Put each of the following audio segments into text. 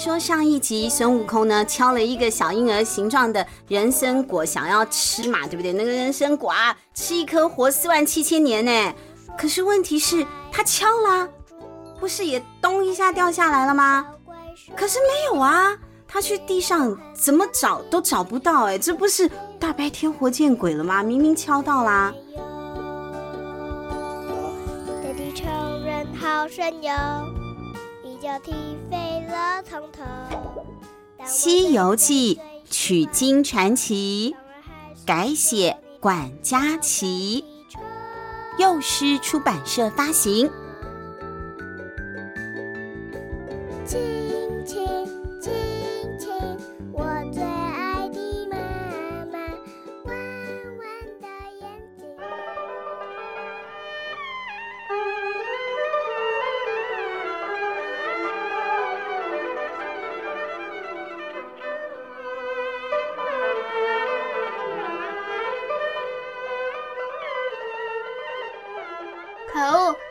说上一集孙悟空呢敲了一个小婴儿形状的人参果，想要吃嘛，对不对？那个人参果啊，吃一颗活四万七千年呢。可是问题是，他敲啦，不是也咚一下掉下来了吗？可是没有啊，他去地上怎么找都找不到，哎，这不是大白天活见鬼了吗？明明敲到啦。地球人好神游。《西游记》取经传奇，改写管家琪，幼师出版社发行。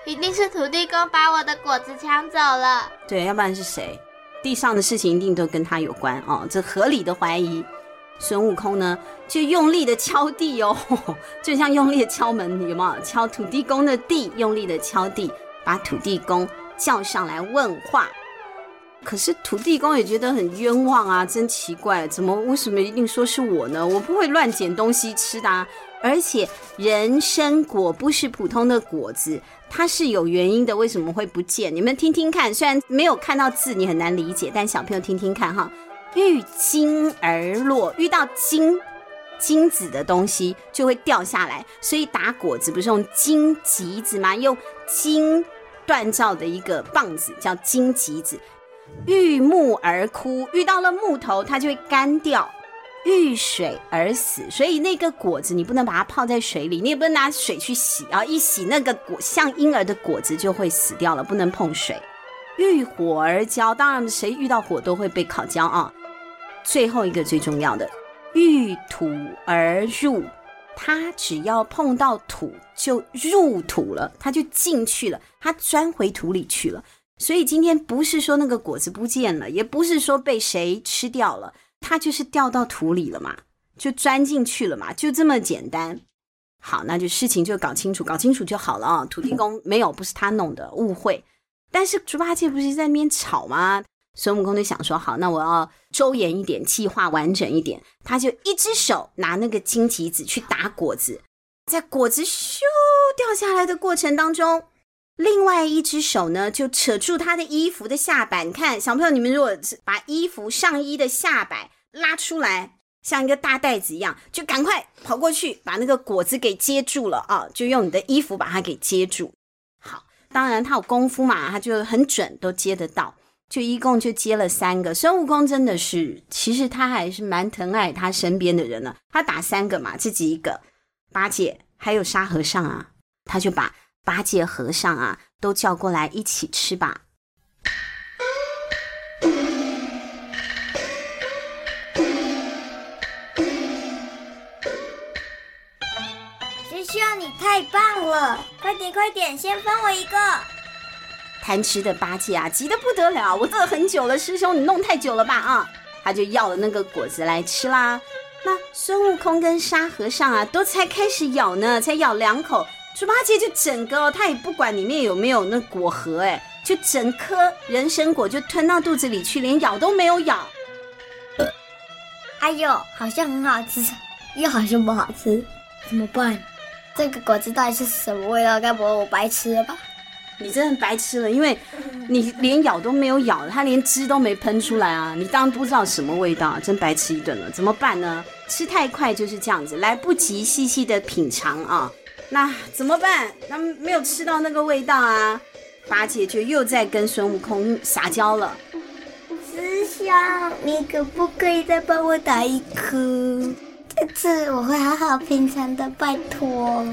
一定是土地公把我的果子抢走了。对，要不然是谁？地上的事情一定都跟他有关哦，这合理的怀疑。孙悟空呢，就用力的敲地哦，就像用力的敲门，有没有？敲土地公的地，用力的敲地，把土地公叫上来问话。可是土地公也觉得很冤枉啊，真奇怪，怎么为什么一定说是我呢？我不会乱捡东西吃的啊。而且人参果不是普通的果子，它是有原因的，为什么会不见？你们听听看，虽然没有看到字，你很难理解，但小朋友听听看哈。遇金而落，遇到金金子的东西就会掉下来，所以打果子不是用金棘子吗？用金锻造的一个棒子叫金棘子。遇木而枯，遇到了木头，它就会干掉。遇水而死，所以那个果子你不能把它泡在水里，你也不能拿水去洗啊！一洗那个果像婴儿的果子就会死掉了，不能碰水。遇火而焦，当然谁遇到火都会被烤焦啊。最后一个最重要的，遇土而入，它只要碰到土就入土了，它就进去了，它钻回土里去了。所以今天不是说那个果子不见了，也不是说被谁吃掉了。他就是掉到土里了嘛，就钻进去了嘛，就这么简单。好，那就事情就搞清楚，搞清楚就好了啊。土地公没有，不是他弄的，误会。但是猪八戒不是在那边吵吗？孙悟空就想说，好，那我要周延一点，计划完整一点。他就一只手拿那个荆棘子去打果子，在果子咻掉下来的过程当中，另外一只手呢就扯住他的衣服的下摆。你看，小朋友，你们如果把衣服上衣的下摆。拉出来，像一个大袋子一样，就赶快跑过去，把那个果子给接住了啊！就用你的衣服把它给接住。好，当然他有功夫嘛，他就很准，都接得到。就一共就接了三个。孙悟空真的是，其实他还是蛮疼爱他身边的人呢。他打三个嘛，自己一个，八戒还有沙和尚啊，他就把八戒和尚啊都叫过来一起吃吧。师兄，你太棒了！快点快点，先分我一个。贪吃的八戒啊，急得不得了。我饿很久了，师兄你弄太久了吧？啊，他就要了那个果子来吃啦。那孙悟空跟沙和尚啊，都才开始咬呢，才咬两口，猪八戒就整个，他也不管里面有没有那果核，哎，就整颗人参果就吞到肚子里去，连咬都没有咬。哎呦，好像很好吃，又好像不好吃，怎么办？这个果子到底是什么味道？该不会我白吃了吧？你真的白吃了，因为你连咬都没有咬，它连汁都没喷出来啊！你当然不知道什么味道，真白吃一顿了。怎么办呢？吃太快就是这样子，来不及细细的品尝啊！那怎么办？那没有吃到那个味道啊！八戒就又在跟孙悟空撒娇了。师兄，你可不可以再帮我打一颗？这次我会好好品尝的，拜托。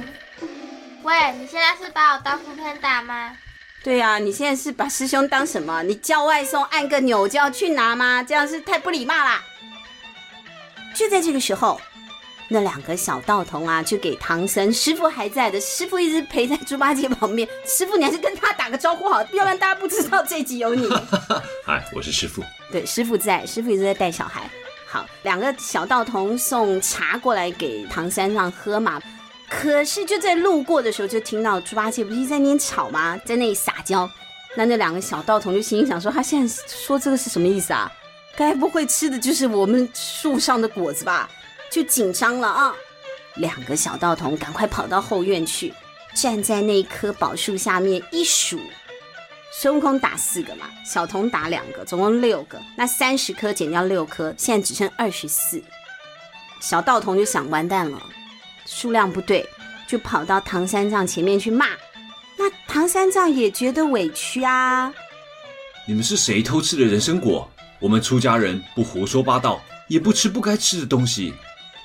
喂，你现在是把我当扶贫打吗？对呀、啊，你现在是把师兄当什么？你叫外送按个钮就要去拿吗？这样是太不礼貌啦。就在这个时候，那两个小道童啊，就给唐僧师傅还在的，师傅一直陪在猪八戒旁边。师傅，你还是跟他打个招呼好，要不然大家不知道这集有你。嗨，我是师傅。对，师傅在，师傅一直在带小孩。好，两个小道童送茶过来给唐三藏喝嘛。可是就在路过的时候，就听到猪八戒不是在那边吵吗？在那里撒娇。那那两个小道童就心里想说：他现在说这个是什么意思啊？该不会吃的就是我们树上的果子吧？就紧张了啊！两个小道童赶快跑到后院去，站在那棵宝树下面一数。孙悟空打四个嘛，小童打两个，总共六个。那三十颗减掉六颗，现在只剩二十四。小道童就想完蛋了，数量不对，就跑到唐三藏前面去骂。那唐三藏也觉得委屈啊。你们是谁偷吃的人参果？我们出家人不胡说八道，也不吃不该吃的东西。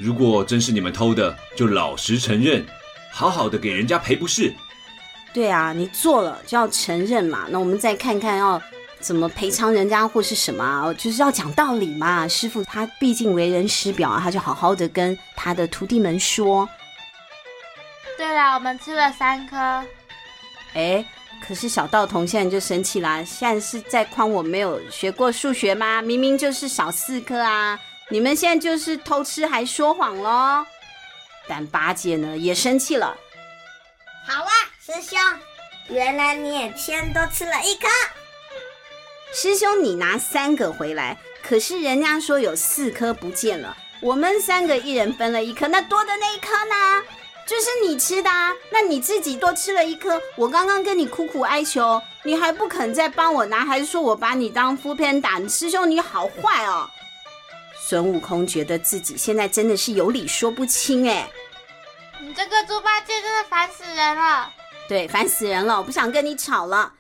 如果真是你们偷的，就老实承认，好好的给人家赔不是。对啊，你做了就要承认嘛。那我们再看看要怎么赔偿人家或是什么啊？就是要讲道理嘛。师傅他毕竟为人师表啊，他就好好的跟他的徒弟们说。对了，我们吃了三颗。哎，可是小道童现在就生气啦，现在是在夸我没有学过数学吗？明明就是少四颗啊！你们现在就是偷吃还说谎喽。但八戒呢也生气了。好啊。师兄，原来你也先多吃了一颗。师兄，你拿三个回来，可是人家说有四颗不见了，我们三个一人分了一颗，那多的那一颗呢？就是你吃的啊，那你自己多吃了一颗。我刚刚跟你苦苦哀求，你还不肯再帮我拿，还是说我把你当 foodpanda？师兄你好坏哦！孙悟空觉得自己现在真的是有理说不清哎。你这个猪八戒真的烦死人了。对，烦死人了！我不想跟你吵了。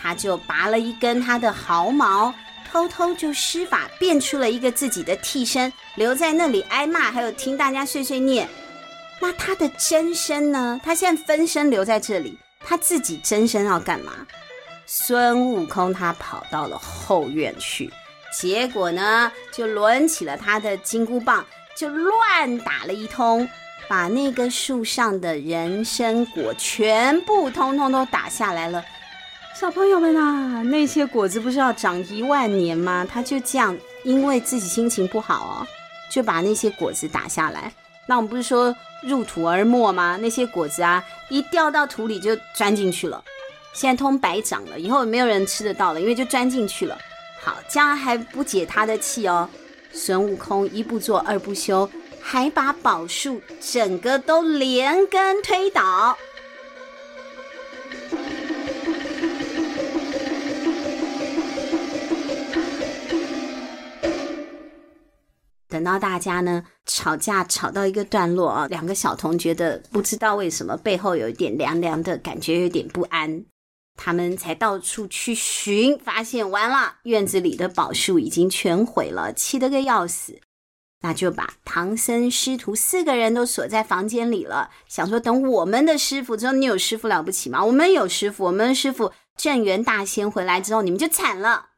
他就拔了一根他的毫毛，偷偷就施法变出了一个自己的替身，留在那里挨骂，还有听大家碎碎念。那他的真身呢？他现在分身留在这里，他自己真身要干嘛？孙悟空他跑到了后院去，结果呢，就抡起了他的金箍棒，就乱打了一通。把那个树上的人参果全部通通都打下来了，小朋友们啊，那些果子不是要长一万年吗？他就这样，因为自己心情不好哦，就把那些果子打下来。那我们不是说入土而没吗？那些果子啊，一掉到土里就钻进去了，现在通白长了，以后没有人吃得到了，因为就钻进去了。好，这样还不解他的气哦。孙悟空一不做二不休。还把宝树整个都连根推倒。等到大家呢吵架吵到一个段落啊，两个小童觉得不知道为什么背后有一点凉凉的感觉，有点不安，他们才到处去寻，发现完了，院子里的宝树已经全毁了，气得个要死。那就把唐僧师徒四个人都锁在房间里了，想说等我们的师傅，之后你有师傅了不起吗？我们有师傅，我们师傅镇元大仙回来之后，你们就惨了。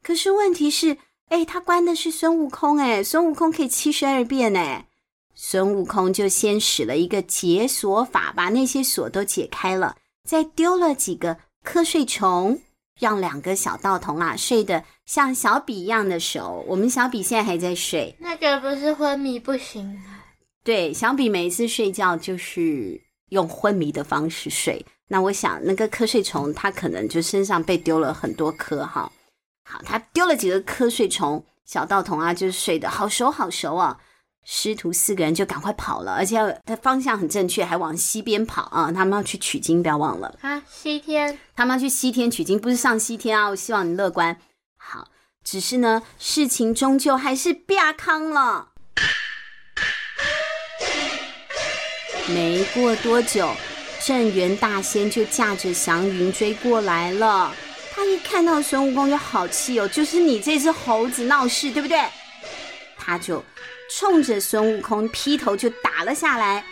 可是问题是，哎，他关的是孙悟空，哎，孙悟空可以七十二变，哎，孙悟空就先使了一个解锁法，把那些锁都解开了，再丢了几个瞌睡虫。让两个小道童啊睡得像小比一样的熟。我们小比现在还在睡，那个不是昏迷不醒。对，小比每一次睡觉就是用昏迷的方式睡。那我想那个瞌睡虫，它可能就身上被丢了很多颗哈。好，他丢了几个瞌睡虫，小道童啊就睡得好熟好熟啊。师徒四个人就赶快跑了，而且他方向很正确，还往西边跑啊！他们要去取经，不要忘了啊！西天，他们要去西天取经，不是上西天啊！我希望你乐观。好，只是呢，事情终究还是变康了。没过多久，镇元大仙就驾着祥云追过来了。他一看到孙悟空就好气哦，就是你这只猴子闹事，对不对？他就。冲着孙悟空劈头就打了下来，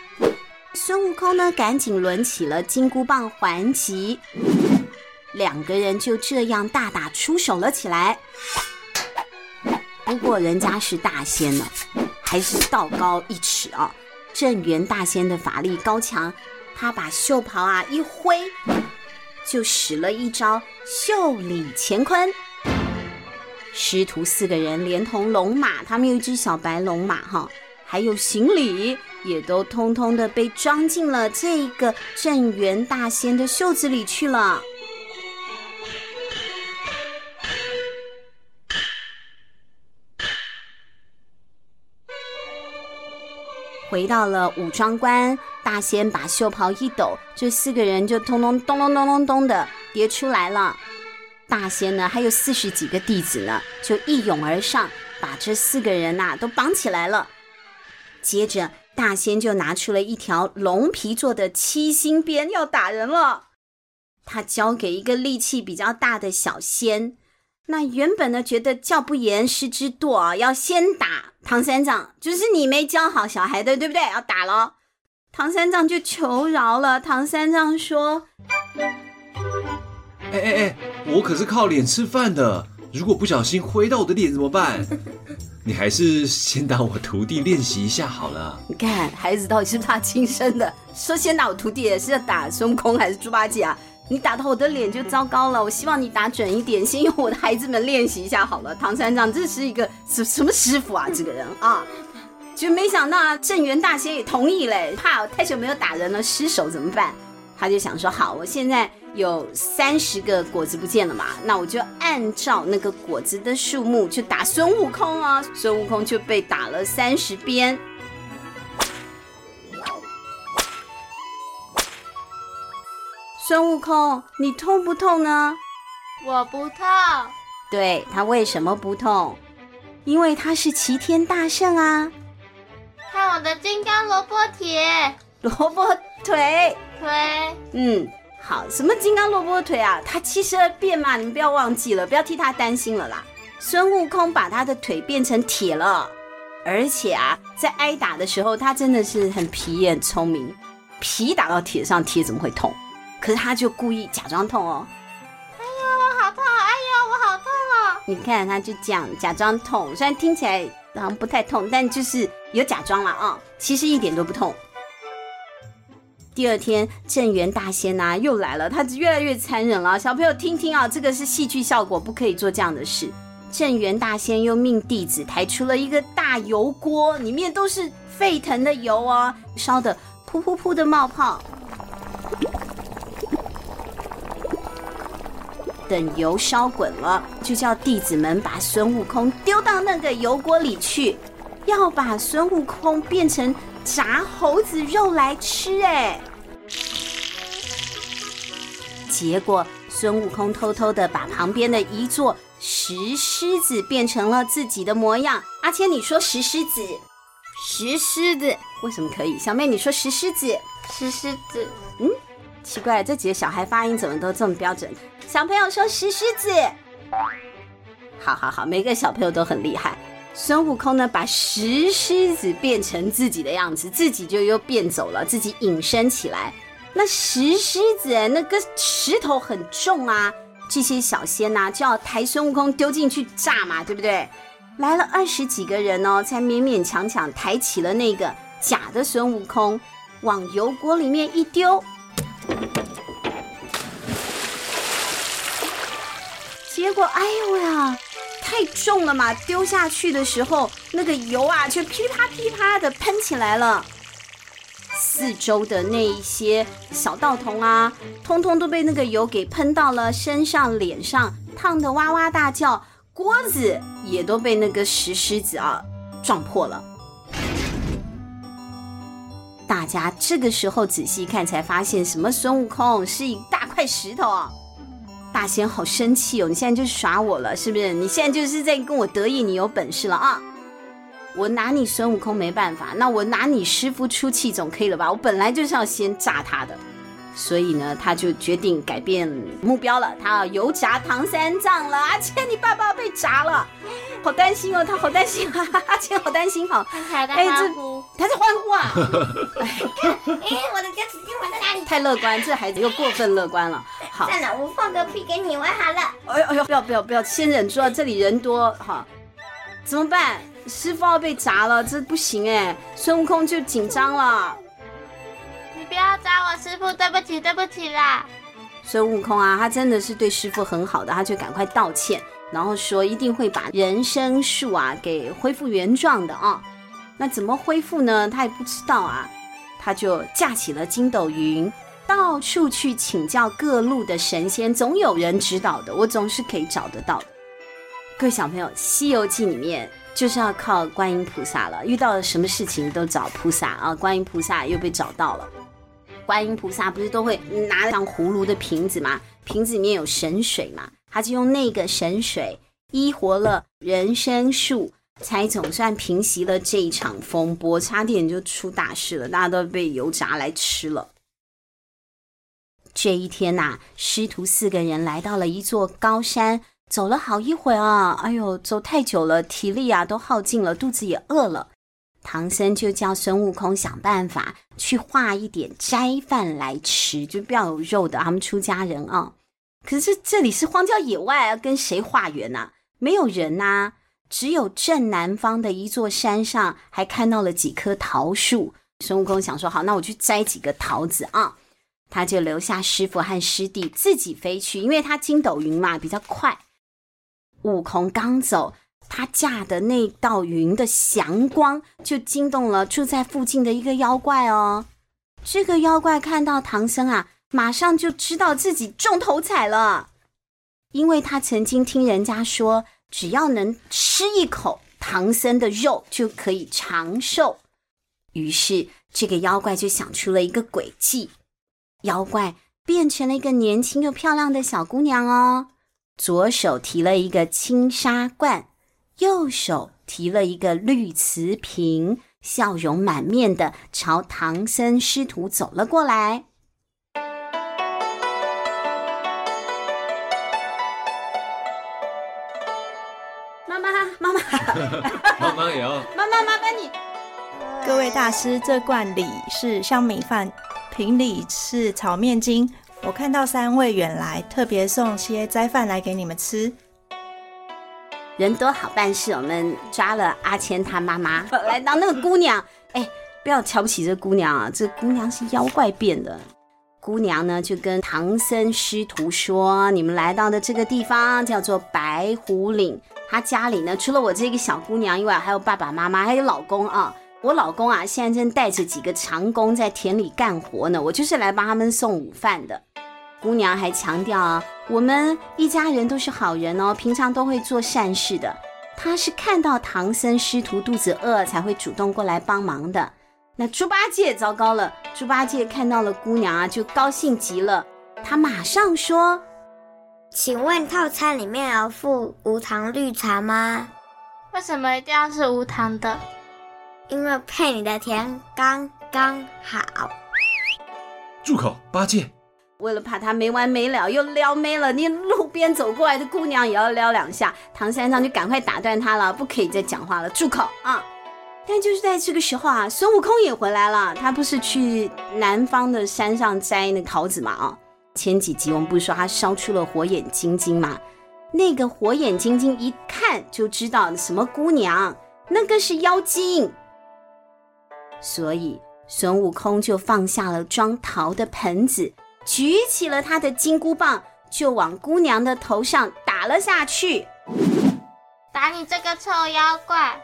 孙悟空呢赶紧抡起了金箍棒还击，两个人就这样大打出手了起来。不过人家是大仙呢，还是道高一尺啊！镇元大仙的法力高强，他把袖袍啊一挥，就使了一招袖里乾坤。师徒四个人连同龙马，他们有一只小白龙马哈，还有行李也都通通的被装进了这个镇元大仙的袖子里去了。回到了武装关，大仙把袖袍一抖，这四个人就通通咚咚咚咚咚的跌出来了。大仙呢，还有四十几个弟子呢，就一拥而上，把这四个人呐、都绑起来了。接着，大仙就拿出了一条龙皮做的七星鞭，要打人了。他交给一个力气比较大的小仙。那原本呢，觉得教不严，师之惰啊，要先打唐三藏，就是你没教好小孩的，对不对？要打了，唐三藏就求饶了。唐三藏说：“哎哎哎，我可是靠脸吃饭的，如果不小心挥到我的脸怎么办？你还是先打我徒弟练习一下好了。”你看，孩子到底是不是他亲生的？说先打我徒弟，是要打孙悟空还是猪八戒啊？你打到我的脸就糟糕了，我希望你打准一点，先用我的孩子们练习一下好了。唐三藏，这是一个什什么师傅啊？这个人啊，就没想到啊，镇元大仙也同意嘞，怕我太久没有打人了失手怎么办？他就想说，好，我现在有三十个果子不见了嘛，那我就按照那个果子的数目去打孙悟空啊，孙悟空就被打了三十鞭。孙悟空，你痛不痛呢？我不痛。对，他为什么不痛？因为他是齐天大圣啊！看我的金刚萝卜铁，萝卜腿腿。嗯，好，什么金刚萝卜腿啊？他七十二变嘛，你们不要忘记了，不要替他担心了啦。孙悟空把他的腿变成铁了，而且啊，在挨打的时候，他真的是很皮也很聪明，皮打到铁上，铁怎么会痛？可是他就故意假装痛哦，哎呦，我好痛！哎呦，我好痛哦！你看，他就这样假装痛，虽然听起来好像不太痛，但就是有假装了啊，其实一点都不痛。第二天，镇元大仙呐又来了，他越来越残忍了。小朋友听听啊，这个是戏剧效果，不可以做这样的事。镇元大仙又命弟子抬出了一个大油锅，里面都是沸腾的油哦，烧得噗噗噗的冒泡。等油烧滚了，就叫弟子们把孙悟空丢到那个油锅里去，要把孙悟空变成炸猴子肉来吃。哎，结果孙悟空偷偷的把旁边的一座石狮子变成了自己的模样。阿谦，你说石狮子？石狮子为什么可以？小妹，你说石狮子？石狮子？嗯。奇怪，这几个小孩发音怎么都这么标准？小朋友说石狮子，好好好，每个小朋友都很厉害。孙悟空呢，把石狮子变成自己的样子，自己就又变走了，自己隐身起来。那石狮子那个石头很重啊，这些小仙呐、啊、就要抬孙悟空丢进去炸嘛，对不对？来了二十几个人哦，才勉勉强强抬起了那个假的孙悟空，往油锅里面一丢。结果，哎呦呀，太重了嘛！丢下去的时候，那个油啊，就噼啪噼啪的喷起来了。四周的那一些小道童啊，通通都被那个油给喷到了身上、脸上，烫得哇哇大叫。锅子也都被那个石狮子啊撞破了。大家这个时候仔细看，才发现什么？孙悟空是一大块石头啊！大仙好生气哦！你现在就是耍我了，是不是？你现在就是在跟我得意，你有本事了啊！我拿你孙悟空没办法，那我拿你师傅出气总可以了吧？我本来就是要先炸他的。所以呢，他就决定改变目标了，他要油炸唐三藏了。阿谦，你爸爸被炸了，好担心哦，他好担心啊！阿谦好担心，好，他在欢呼，他在欢呼啊！哎，我的夹子金环在哪里？太乐观，这孩子又过分乐观了。好，算了，我放个屁给你玩好了。哎呦哎呦，不要不要不要，先忍住啊！这里人多哈，怎么办？师傅要被砸了，这不行哎！孙悟空就紧张了。你不要砸我师傅，对不起，对不起啦！孙悟空啊，他真的是对师傅很好的，他就赶快道歉，然后说一定会把人参树啊给恢复原状的啊。那怎么恢复呢？他也不知道啊。他就架起了筋斗云，到处去请教各路的神仙，总有人指导的，我总是可以找得到的。各位小朋友，《西游记》里面就是要靠观音菩萨了，遇到了什么事情都找菩萨啊。观音菩萨又被找到了，观音菩萨不是都会拿像葫芦的瓶子吗？瓶子里面有神水嘛，他就用那个神水医活了人参树。才总算平息了这一场风波，差点就出大事了，大家都被油炸来吃了。这一天呐、啊，师徒四个人来到了一座高山，走了好一会啊，哎呦，走太久了，体力啊都耗尽了，肚子也饿了。唐僧就叫孙悟空想办法去化一点斋饭来吃，就不要有肉的，他们出家人啊。可是这里是荒郊野外啊，跟谁化缘呐？没有人呐、只有正南方的一座山上，还看到了几棵桃树。孙悟空想说：“好，那我去摘几个桃子啊。”他就留下师傅和师弟自己飞去，因为他筋斗云嘛比较快。悟空刚走，他驾的那道云的祥光就惊动了住在附近的一个妖怪哦。这个妖怪看到唐僧啊，马上就知道自己中头彩了，因为他曾经听人家说。只要能吃一口唐僧的肉，就可以长寿。于是，这个妖怪就想出了一个诡计。妖怪变成了一个年轻又漂亮的小姑娘哦，左手提了一个青纱罐，右手提了一个绿瓷瓶，笑容满面的朝唐僧师徒走了过来。妈妈也要。妈妈，麻烦你。各位大师，这罐里是香米饭，瓶里是炒面筋。我看到三位远来，特别送些斋饭来给你们吃。人多好办事，我们抓了阿谦他妈妈来当那个姑娘。哎，不要瞧不起这姑娘啊，这姑娘是妖怪变的。姑娘呢，就跟唐僧师徒说：“你们来到的这个地方叫做白虎岭。”她家里呢，除了我这个小姑娘以外，还有爸爸妈妈，还有老公啊。我老公啊，现在正带着几个长工在田里干活呢。我就是来帮他们送午饭的。姑娘还强调啊，我们一家人都是好人哦，平常都会做善事的。她是看到唐僧师徒肚子饿，才会主动过来帮忙的。那猪八戒糟糕了，猪八戒看到了姑娘啊，就高兴极了，他马上说。请问套餐里面有附无糖绿茶吗？为什么一定要是无糖的？因为配你的甜刚刚好。住口，八戒！为了怕他没完没了又撩妹了，你路边走过来的姑娘也要撩两下。唐三藏就赶快打断他了，不可以再讲话了，住口啊！但就是在这个时候啊，孙悟空也回来了，他不是去南方的山上摘那桃子嘛啊。前几集我们不是说他烧出了火眼金睛吗？那个火眼金睛一看就知道什么姑娘，那个是妖精。所以孙悟空就放下了装桃的盆子，举起了他的金箍棒，就往姑娘的头上打了下去。打你这个臭妖怪！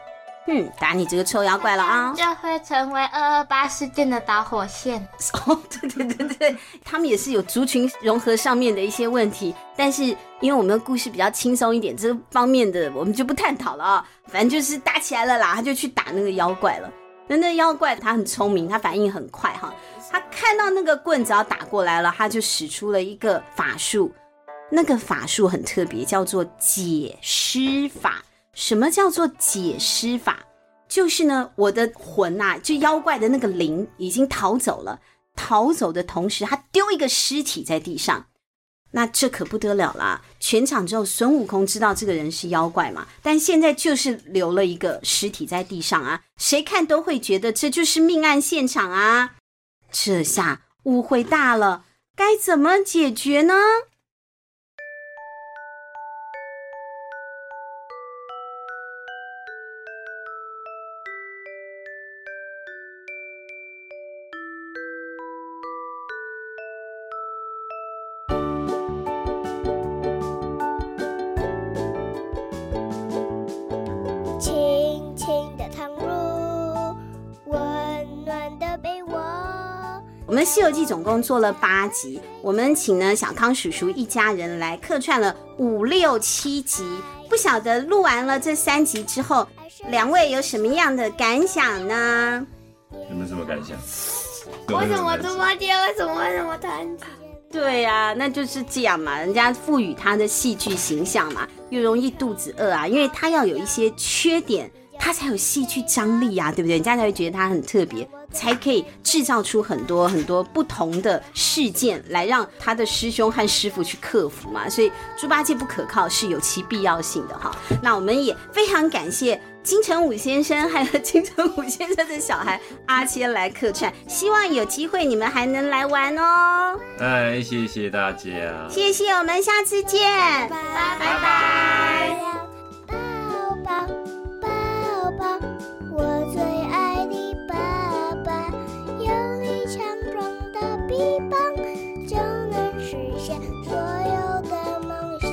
嗯，打你这个臭妖怪了啊！就会成为二二八事件的导火线。哦，对对对对，他们也是有族群融合上面的一些问题，但是因为我们的故事比较轻松一点，这个方面的我们就不探讨了啊。反正就是打起来了啦，他就去打那个妖怪了。那那妖怪他很聪明，他反应很快哈。他看到那个棍子要打过来了，他就使出了一个法术。那个法术很特别，叫做解尸法。什么叫做解尸法？就是呢，我的魂呐、啊，就妖怪的那个灵已经逃走了。逃走的同时，他丢一个尸体在地上，那这可不得了啦！全场只有孙悟空知道这个人是妖怪嘛，但现在就是留了一个尸体在地上啊，谁看都会觉得这就是命案现场啊！这下误会大了，该怎么解决呢？们《西游记》总共做了八集，我们请呢小康叔叔一家人来客串了五六七集。不晓得录完了这三集之后，两位有什么样的感想呢？有没有什么感想？为什么猪八戒？为什么为什么弹？对呀、啊，那就是这样嘛，人家赋予他的戏剧形象嘛，又容易肚子饿啊，因为他要有一些缺点，他才有戏剧张力呀、啊，对不对？人家才会觉得他很特别，才可以制造出很多很多不同的事件来让他的师兄和师傅去克服嘛。所以猪八戒不可靠是有其必要性的哈。那我们也非常感谢。金城武先生还有金城武先生的小孩阿谦来客串，希望有机会你们还能来玩哦。哎，谢谢大家，谢谢，我们下次见，拜拜拜我最爱的爸爸，有力强壮的臂膀，就能实现所有的梦想。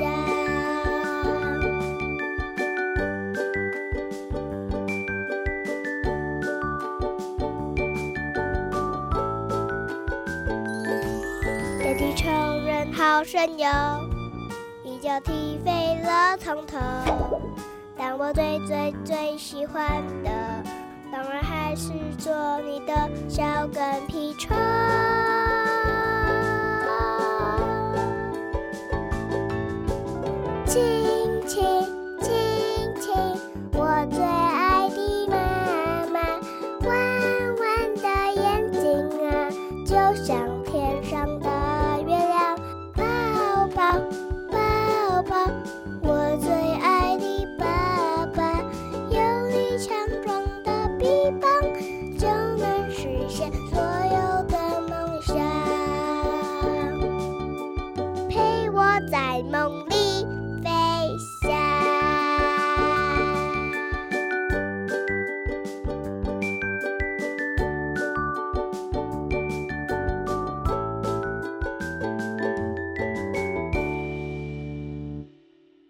地球人好神勇，一脚踢飞了从头。我最最最喜欢的，当然还是做你的小跟屁